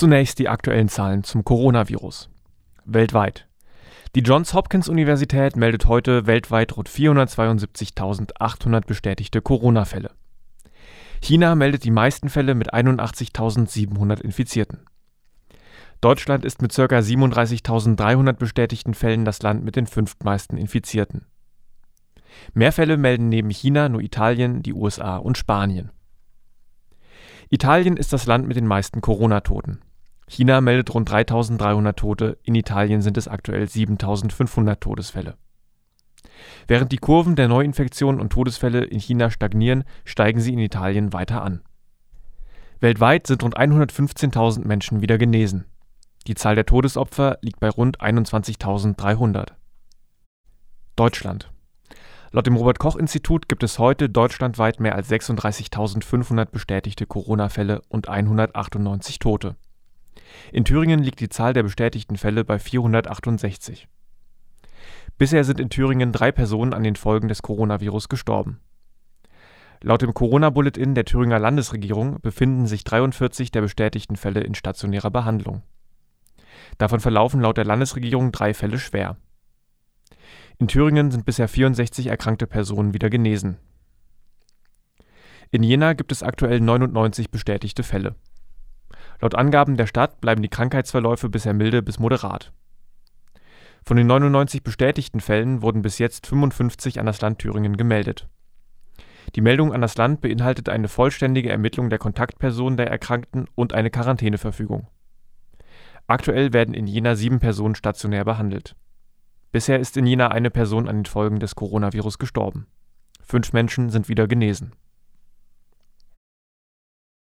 Zunächst die aktuellen Zahlen zum Coronavirus. Weltweit. Die Johns Hopkins Universität meldet heute weltweit rund 472.800 bestätigte Corona-Fälle. China meldet die meisten Fälle mit 81.700 Infizierten. Deutschland ist mit ca. 37.300 bestätigten Fällen das Land mit den fünftmeisten Infizierten. Mehr Fälle melden neben China nur Italien, die USA und Spanien. Italien ist das Land mit den meisten Corona-Toten. China meldet rund 3300 Tote, in Italien sind es aktuell 7500 Todesfälle. Während die Kurven der Neuinfektionen und Todesfälle in China stagnieren, steigen sie in Italien weiter an. Weltweit sind rund 115.000 Menschen wieder genesen. Die Zahl der Todesopfer liegt bei rund 21.300. Deutschland Laut dem Robert Koch Institut gibt es heute deutschlandweit mehr als 36.500 bestätigte Corona-Fälle und 198 Tote. In Thüringen liegt die Zahl der bestätigten Fälle bei 468. Bisher sind in Thüringen drei Personen an den Folgen des Coronavirus gestorben. Laut dem Corona-Bulletin der Thüringer Landesregierung befinden sich 43 der bestätigten Fälle in stationärer Behandlung. Davon verlaufen laut der Landesregierung drei Fälle schwer. In Thüringen sind bisher 64 erkrankte Personen wieder genesen. In Jena gibt es aktuell 99 bestätigte Fälle. Laut Angaben der Stadt bleiben die Krankheitsverläufe bisher milde bis moderat. Von den 99 bestätigten Fällen wurden bis jetzt 55 an das Land Thüringen gemeldet. Die Meldung an das Land beinhaltet eine vollständige Ermittlung der Kontaktpersonen der Erkrankten und eine Quarantäneverfügung. Aktuell werden in Jena sieben Personen stationär behandelt. Bisher ist in Jena eine Person an den Folgen des Coronavirus gestorben. Fünf Menschen sind wieder genesen